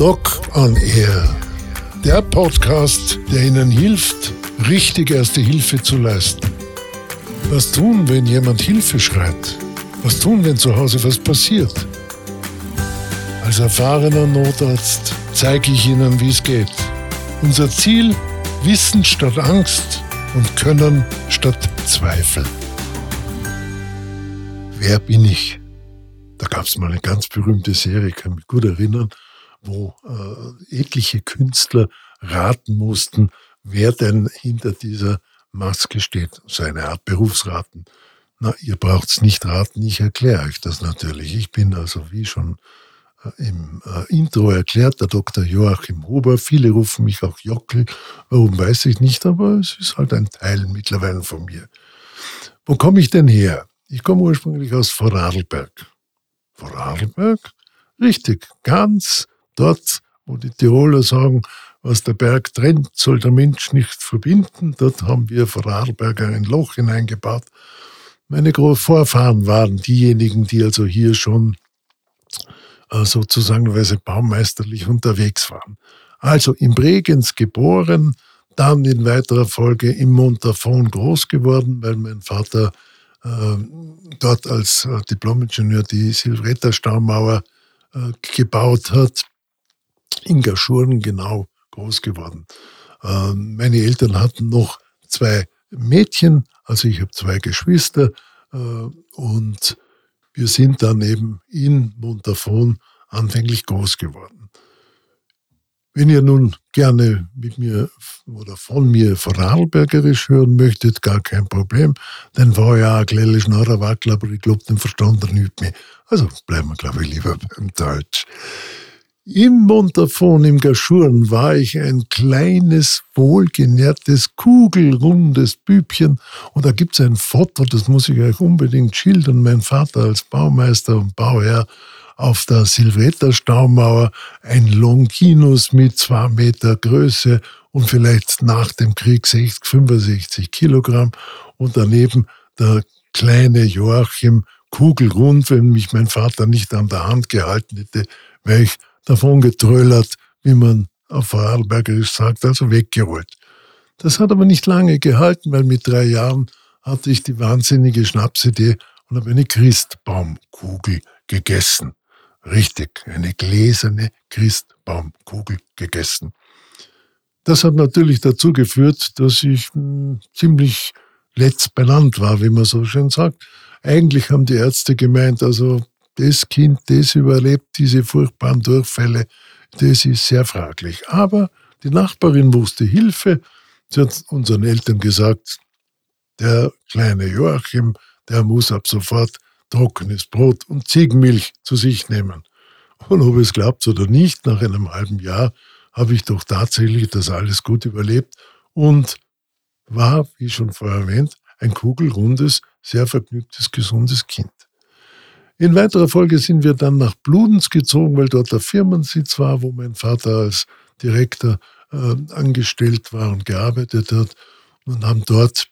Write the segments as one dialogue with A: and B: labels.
A: Doc on Air. Der Podcast, der Ihnen hilft, richtig erste Hilfe zu leisten. Was tun, wenn jemand Hilfe schreit? Was tun, wenn zu Hause was passiert? Als erfahrener Notarzt zeige ich Ihnen, wie es geht. Unser Ziel, Wissen statt Angst und Können statt Zweifel. Wer bin ich? Da gab es mal eine ganz berühmte Serie, kann mich gut erinnern, wo äh, etliche Künstler raten mussten, wer denn hinter dieser Maske steht. So eine Art Berufsraten. Na, ihr braucht es nicht raten, ich erkläre euch das natürlich. Ich bin also, wie schon äh, im äh, Intro erklärt, der Dr. Joachim Huber. Viele rufen mich auch Jockel. Warum weiß ich nicht, aber es ist halt ein Teil mittlerweile von mir. Wo komme ich denn her? Ich komme ursprünglich aus Vorarlberg. Vorarlberg? Richtig, ganz dort, wo die Tiroler sagen, was der Berg trennt, soll der Mensch nicht verbinden. Dort haben wir Vorarlberger ein Loch hineingebaut. Meine Vorfahren waren diejenigen, die also hier schon äh, sozusagen baumeisterlich unterwegs waren. Also in Bregenz geboren, dann in weiterer Folge im Montafon groß geworden, weil mein Vater äh, dort als äh, Diplomingenieur die Silvretta-Staumauer äh, gebaut hat. In Gaschuren genau groß geworden. Ähm, meine Eltern hatten noch zwei Mädchen, also ich habe zwei Geschwister äh, und wir sind dann eben in Montafon anfänglich groß geworden. Wenn ihr nun gerne mit mir oder von mir Vorarlbergerisch hören möchtet, gar kein Problem, denn war ja ein kleiner Schnorrerwackel, aber ich glaube, den Verstand nicht mehr. Also bleiben wir, glaube ich, lieber beim Deutsch. Im Montafon, im Gaschuren, war ich ein kleines, wohlgenährtes, kugelrundes Bübchen. Und da gibt es ein Foto, das muss ich euch unbedingt schildern. Mein Vater als Baumeister und Bauherr auf der Silvetter-Staumauer, ein Longinus mit zwei Meter Größe und vielleicht nach dem Krieg 60, 65 Kilogramm. Und daneben der kleine Joachim, kugelrund, wenn mich mein Vater nicht an der Hand gehalten hätte, wäre ich davon getröllert, wie man auf Vorarlbergerisch sagt, also weggeholt. Das hat aber nicht lange gehalten, weil mit drei Jahren hatte ich die wahnsinnige Schnapsidee und habe eine Christbaumkugel gegessen. Richtig, eine gläserne Christbaumkugel gegessen. Das hat natürlich dazu geführt, dass ich mh, hm, ziemlich letzt benannt war, wie man so schön sagt. Eigentlich haben die Ärzte gemeint, also das Kind, das überlebt diese furchtbaren Durchfälle, das ist sehr fraglich. Aber die Nachbarin wusste Hilfe. Sie hat unseren Eltern gesagt, der kleine Joachim, der muss ab sofort trockenes Brot und Ziegenmilch zu sich nehmen. Und ob es klappt oder nicht, nach einem halben Jahr habe ich doch tatsächlich das alles gut überlebt und war, wie schon vorher erwähnt, ein kugelrundes, sehr vergnügtes, gesundes Kind. In weiterer Folge sind wir dann nach Bludenz gezogen, weil dort der Firmensitz war, wo mein Vater als Direktor äh, angestellt war und gearbeitet hat und haben dort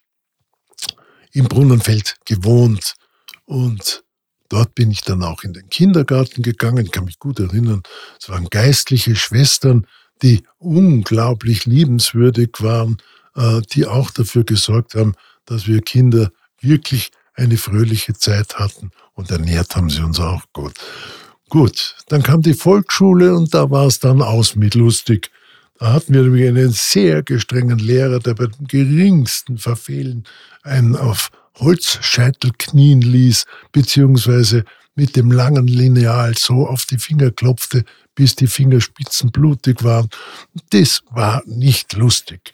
A: im Brunnenfeld gewohnt. Und dort bin ich dann auch in den Kindergarten gegangen. Ich kann mich gut erinnern, es waren geistliche Schwestern, die unglaublich liebenswürdig waren, äh, die auch dafür gesorgt haben, dass wir Kinder wirklich eine fröhliche Zeit hatten und ernährt haben sie uns auch gut. Gut, dann kam die Volksschule und da war es dann aus mit lustig. Da hatten wir nämlich einen sehr gestrengen Lehrer, der bei dem geringsten Verfehlen einen auf Holzscheitel knien ließ, beziehungsweise mit dem langen Lineal so auf die Finger klopfte, bis die Fingerspitzen blutig waren. Das war nicht lustig.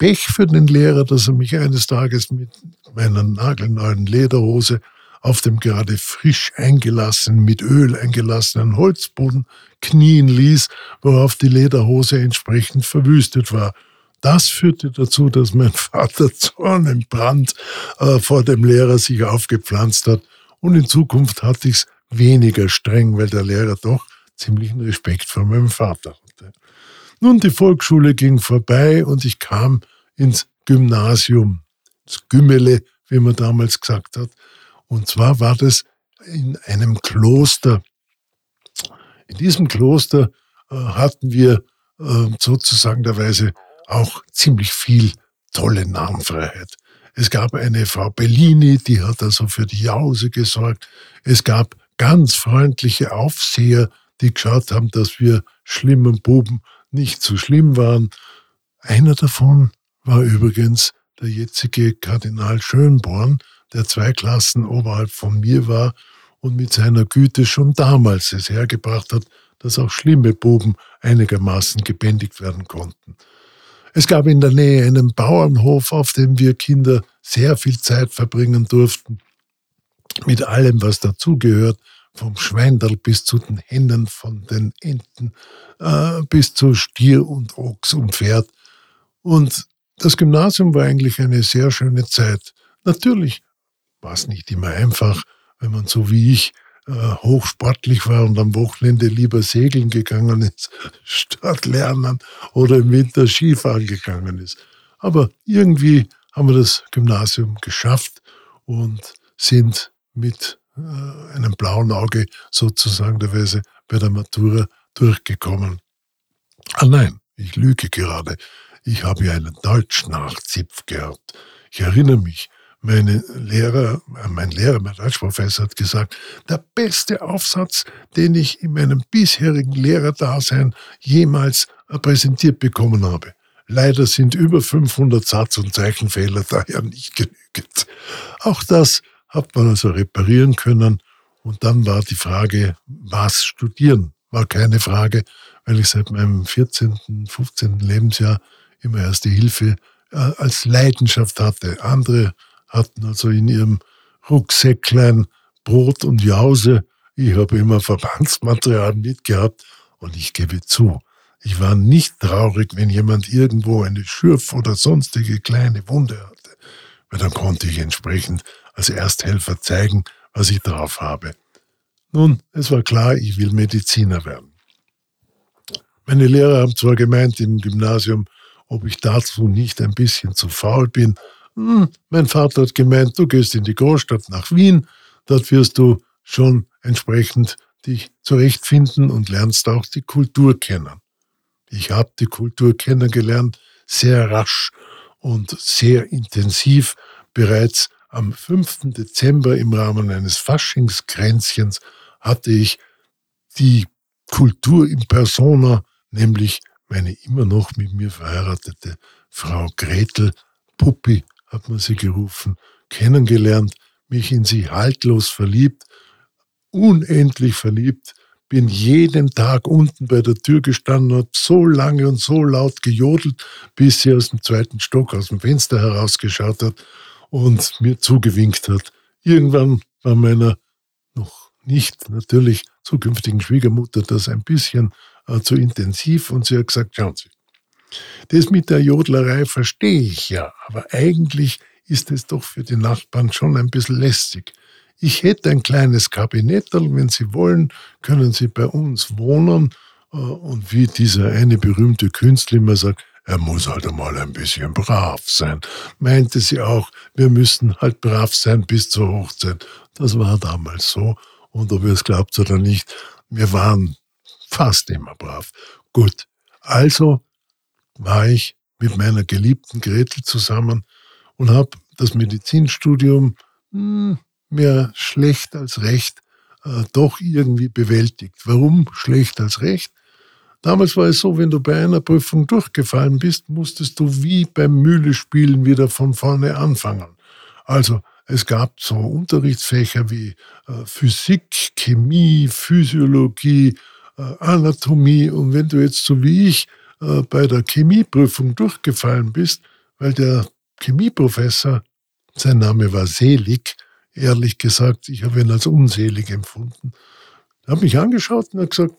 A: Pech für den Lehrer, dass er mich eines Tages mit meiner nagelneuen Lederhose auf dem gerade frisch eingelassenen, mit Öl eingelassenen Holzboden knien ließ, worauf die Lederhose entsprechend verwüstet war. Das führte dazu, dass mein Vater Zornenbrand äh, vor dem Lehrer sich aufgepflanzt hat. Und in Zukunft hatte ich es weniger streng, weil der Lehrer doch ziemlichen Respekt vor meinem Vater hatte. Nun, die Volksschule ging vorbei und ich kam ins Gymnasium, das Gümmele, wie man damals gesagt hat. Und zwar war das in einem Kloster. In diesem Kloster äh, hatten wir äh, sozusagen der Weise auch ziemlich viel tolle Namenfreiheit. Es gab eine Frau Bellini, die hat also für die Jause gesorgt. Es gab ganz freundliche Aufseher, die geschaut haben, dass wir schlimmen Buben nicht zu schlimm waren. Einer davon war übrigens der jetzige Kardinal Schönborn, der zwei Klassen oberhalb von mir war und mit seiner Güte schon damals es hergebracht hat, dass auch schlimme Buben einigermaßen gebändigt werden konnten. Es gab in der Nähe einen Bauernhof, auf dem wir Kinder sehr viel Zeit verbringen durften, mit allem, was dazugehört, vom Schweindel bis zu den Hennen, von den Enten äh, bis zu Stier und Ochs und Pferd. Und das Gymnasium war eigentlich eine sehr schöne Zeit. Natürlich war es nicht immer einfach, wenn man so wie ich äh, hochsportlich war und am Wochenende lieber segeln gegangen ist, statt lernen oder im Winter Skifahren gegangen ist. Aber irgendwie haben wir das Gymnasium geschafft und sind mit äh, einem blauen Auge sozusagen der Weise bei der Matura durchgekommen. Ah nein, ich lüge gerade. Ich habe ja einen Deutsch-Nachzipf gehabt. Ich erinnere mich, meine Lehrer, äh, mein Lehrer, mein Deutschprofessor hat gesagt, der beste Aufsatz, den ich in meinem bisherigen Lehrerdasein jemals präsentiert bekommen habe. Leider sind über 500 Satz- und Zeichenfehler daher nicht genügend. Auch das hat man also reparieren können. Und dann war die Frage, was studieren, war keine Frage, weil ich seit meinem 14., 15. Lebensjahr immer erste Hilfe äh, als Leidenschaft hatte. Andere hatten also in ihrem Rucksäcklein Brot und Jause. Ich habe immer Verbandsmaterial mitgehabt und ich gebe zu, ich war nicht traurig, wenn jemand irgendwo eine Schürf oder sonstige kleine Wunde hatte, weil dann konnte ich entsprechend als Ersthelfer zeigen, was ich drauf habe. Nun, es war klar, ich will Mediziner werden. Meine Lehrer haben zwar gemeint im Gymnasium, ob ich dazu nicht ein bisschen zu faul bin. Hm, mein Vater hat gemeint, du gehst in die Großstadt nach Wien, dort wirst du schon entsprechend dich zurechtfinden und lernst auch die Kultur kennen. Ich habe die Kultur kennengelernt, sehr rasch und sehr intensiv. Bereits am 5. Dezember im Rahmen eines Faschingskränzchens hatte ich die Kultur in persona, nämlich meine immer noch mit mir verheiratete Frau Gretel, Puppi hat man sie gerufen, kennengelernt, mich in sie haltlos verliebt, unendlich verliebt, bin jeden Tag unten bei der Tür gestanden, habe so lange und so laut gejodelt, bis sie aus dem zweiten Stock aus dem Fenster herausgeschaut hat und mir zugewinkt hat. Irgendwann war meiner noch nicht natürlich zukünftigen Schwiegermutter das ein bisschen äh, zu intensiv und sie hat gesagt, schauen Sie, das mit der Jodlerei verstehe ich ja, aber eigentlich ist es doch für die Nachbarn schon ein bisschen lästig. Ich hätte ein kleines Kabinett, wenn Sie wollen, können Sie bei uns wohnen. Äh, und wie dieser eine berühmte Künstler immer sagt, er muss halt einmal ein bisschen brav sein. Meinte sie auch, wir müssen halt brav sein bis zur Hochzeit. Das war damals so. Und ob ihr es glaubt oder nicht, wir waren fast immer brav. Gut, also war ich mit meiner geliebten Gretel zusammen und habe das Medizinstudium hm, mehr schlecht als recht äh, doch irgendwie bewältigt. Warum schlecht als recht? Damals war es so, wenn du bei einer Prüfung durchgefallen bist, musstest du wie beim Mühlespielen wieder von vorne anfangen. Also es gab so Unterrichtsfächer wie äh, Physik, Chemie, Physiologie, Anatomie. Und wenn du jetzt so wie ich äh, bei der Chemieprüfung durchgefallen bist, weil der Chemieprofessor, sein Name war Selig, ehrlich gesagt, ich habe ihn als unselig empfunden, hat mich angeschaut und hat gesagt,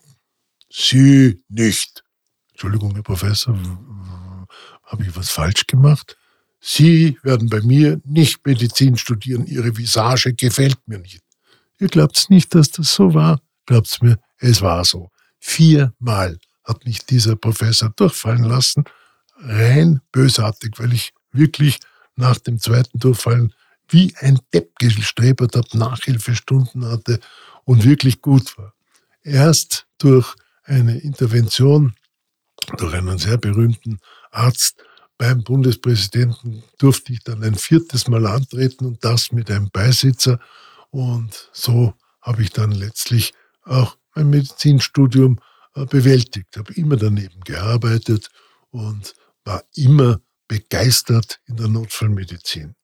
A: Sie nicht. Entschuldigung, Herr Professor, habe ich was falsch gemacht? Sie werden bei mir nicht Medizin studieren. Ihre Visage gefällt mir nicht. Ihr glaubt nicht, dass das so war? Glaubt's mir, es war so. Viermal hat mich dieser Professor durchfallen lassen. Rein bösartig, weil ich wirklich nach dem zweiten Durchfallen wie ein Depp gestrebert habe, Nachhilfestunden hatte und wirklich gut war. Erst durch eine Intervention durch einen sehr berühmten Arzt beim Bundespräsidenten durfte ich dann ein viertes Mal antreten und das mit einem Beisitzer. Und so habe ich dann letztlich auch mein Medizinstudium äh, bewältigt, habe immer daneben gearbeitet und war immer begeistert in der Notfallmedizin.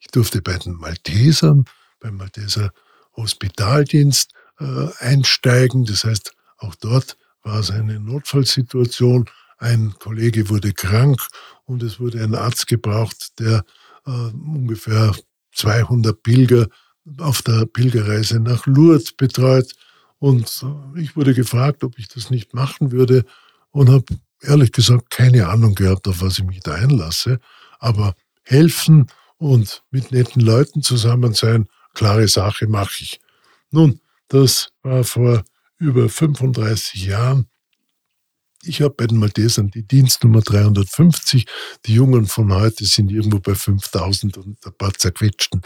A: Ich durfte bei den Maltesern, beim Malteser Hospitaldienst äh, einsteigen. Das heißt, auch dort war es eine Notfallsituation. Ein Kollege wurde krank und es wurde ein Arzt gebraucht, der äh, ungefähr 200 Pilger auf der Pilgerreise nach Lourdes betreut. Und ich wurde gefragt, ob ich das nicht machen würde und habe ehrlich gesagt keine Ahnung gehabt, auf was ich mich da einlasse. Aber helfen und mit netten Leuten zusammen sein, klare Sache mache ich. Nun, das war vor über 35 Jahren. Ich habe bei den Maltesern die Dienstnummer 350. Die Jungen von heute sind irgendwo bei 5000 und ein paar zerquetschten.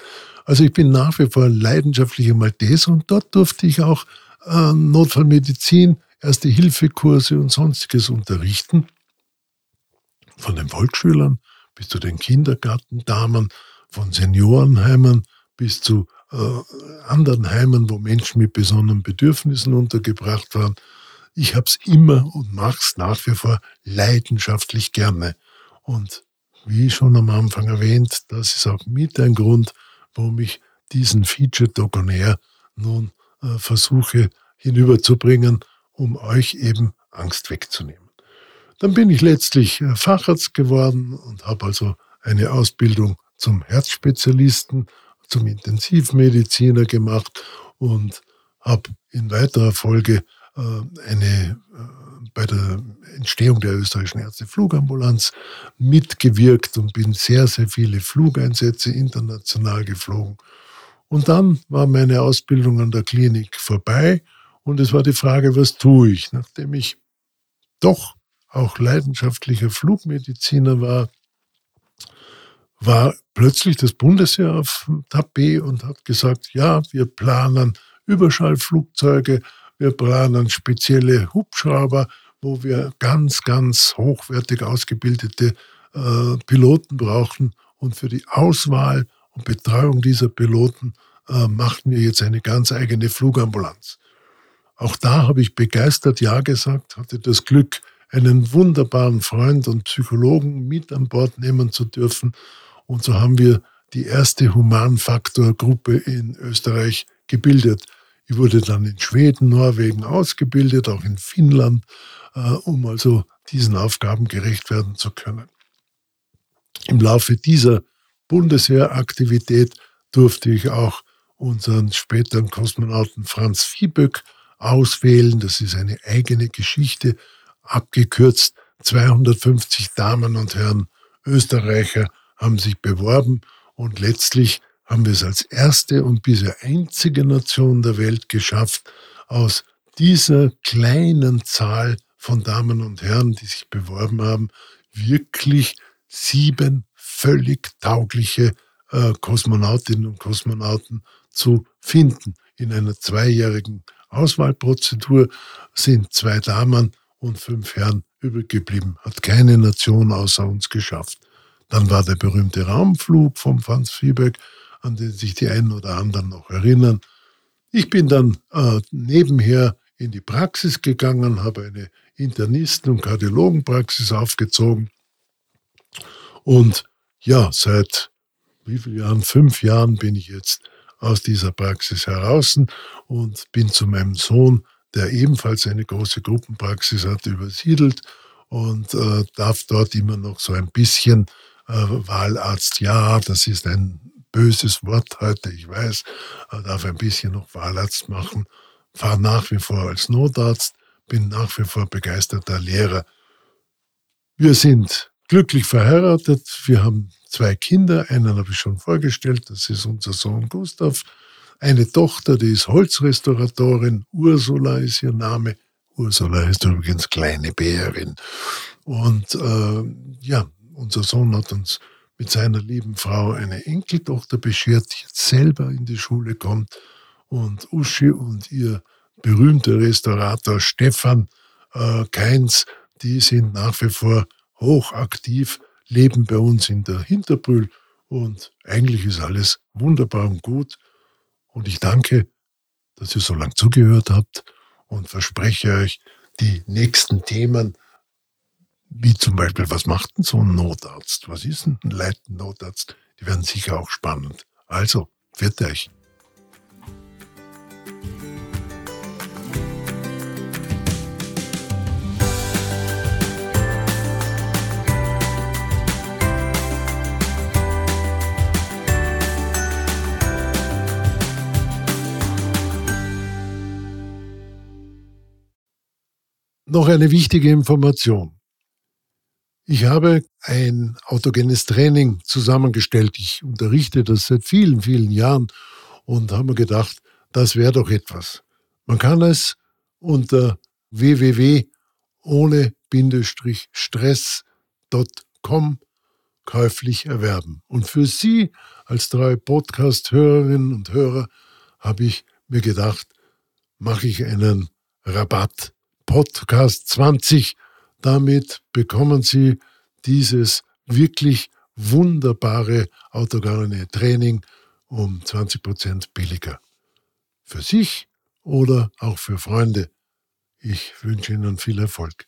A: Also ich bin nach wie vor leidenschaftlicher Malteser und dort durfte ich auch äh, Notfallmedizin, Erste-Hilfe-Kurse und sonstiges unterrichten. Von den Volksschülern bis zu den Kindergartendamen, von Seniorenheimen bis zu äh, anderen Heimen, wo Menschen mit besonderen Bedürfnissen untergebracht waren. Ich habe es immer und mache es nach wie vor leidenschaftlich gerne. Und wie schon am Anfang erwähnt, das ist auch mit ein Grund, warum ich diesen Feature Dogonair nun äh, versuche hinüberzubringen, um euch eben Angst wegzunehmen. Dann bin ich letztlich äh, Facharzt geworden und habe also eine Ausbildung zum Herzspezialisten zum Intensivmediziner gemacht und habe in weiterer Folge äh, eine bei der Entstehung der österreichischen Ärzteflugambulanz mitgewirkt und bin sehr, sehr viele Flugeinsätze international geflogen. Und dann war meine Ausbildung an der Klinik vorbei und es war die Frage, was tue ich? Nachdem ich doch auch leidenschaftlicher Flugmediziner war, war plötzlich das Bundesheer auf dem Tapet und hat gesagt, ja, wir planen Überschallflugzeuge, wir planen spezielle Hubschrauber, wo wir ganz, ganz hochwertig ausgebildete äh, Piloten brauchen. Und für die Auswahl Betreuung dieser Piloten äh, machten wir jetzt eine ganz eigene Flugambulanz. Auch da habe ich begeistert Ja gesagt, hatte das Glück, einen wunderbaren Freund und Psychologen mit an Bord nehmen zu dürfen und so haben wir die erste Humanfaktorgruppe in Österreich gebildet. Ich wurde dann in Schweden, Norwegen ausgebildet, auch in Finnland, äh, um also diesen Aufgaben gerecht werden zu können. Im Laufe dieser Bundeswehraktivität durfte ich auch unseren späteren Kosmonauten Franz Viehböck auswählen. Das ist eine eigene Geschichte, abgekürzt 250 Damen und Herren Österreicher haben sich beworben und letztlich haben wir es als erste und bisher einzige Nation der Welt geschafft, aus dieser kleinen Zahl von Damen und Herren, die sich beworben haben, wirklich sieben völlig taugliche äh, Kosmonautinnen und Kosmonauten zu finden. In einer zweijährigen Auswahlprozedur sind zwei Damen und fünf Herren übrig geblieben. Hat keine Nation außer uns geschafft. Dann war der berühmte Raumflug von Franz Fiebeck, an den sich die einen oder anderen noch erinnern. Ich bin dann äh, nebenher in die Praxis gegangen, habe eine Internisten- und Kardiologenpraxis aufgezogen. Und ja, seit wie vielen Jahren? Fünf Jahren bin ich jetzt aus dieser Praxis heraus und bin zu meinem Sohn, der ebenfalls eine große Gruppenpraxis hat, übersiedelt und äh, darf dort immer noch so ein bisschen äh, Wahlarzt, ja, das ist ein böses Wort heute, ich weiß, äh, darf ein bisschen noch Wahlarzt machen, fahre nach wie vor als Notarzt, bin nach wie vor begeisterter Lehrer. Wir sind glücklich verheiratet, wir haben zwei Kinder, einen habe ich schon vorgestellt, das ist unser Sohn Gustav, eine Tochter, die ist Holzrestauratorin, Ursula ist ihr Name. Ursula ist übrigens kleine Bärin. Und äh, ja, unser Sohn hat uns mit seiner lieben Frau eine Enkeltochter beschert, die jetzt selber in die Schule kommt. Und Uschi und ihr berühmte Restaurator Stefan äh, Keins, die sind nach wie vor hochaktiv, leben bei uns in der Hinterbrühl und eigentlich ist alles wunderbar und gut. Und ich danke, dass ihr so lange zugehört habt und verspreche euch, die nächsten Themen, wie zum Beispiel, was macht denn so ein Notarzt? Was ist denn ein leitender? Die werden sicher auch spannend. Also, wird euch. Noch eine wichtige Information. Ich habe ein autogenes Training zusammengestellt. Ich unterrichte das seit vielen, vielen Jahren und habe mir gedacht, das wäre doch etwas. Man kann es unter www.ohne-stress.com käuflich erwerben. Und für Sie als drei Podcast-Hörerinnen und Hörer habe ich mir gedacht, mache ich einen Rabatt Podcast 20. Damit bekommen Sie dieses wirklich wunderbare autogene Training um 20 Prozent billiger. Für sich oder auch für Freunde. Ich wünsche Ihnen viel Erfolg.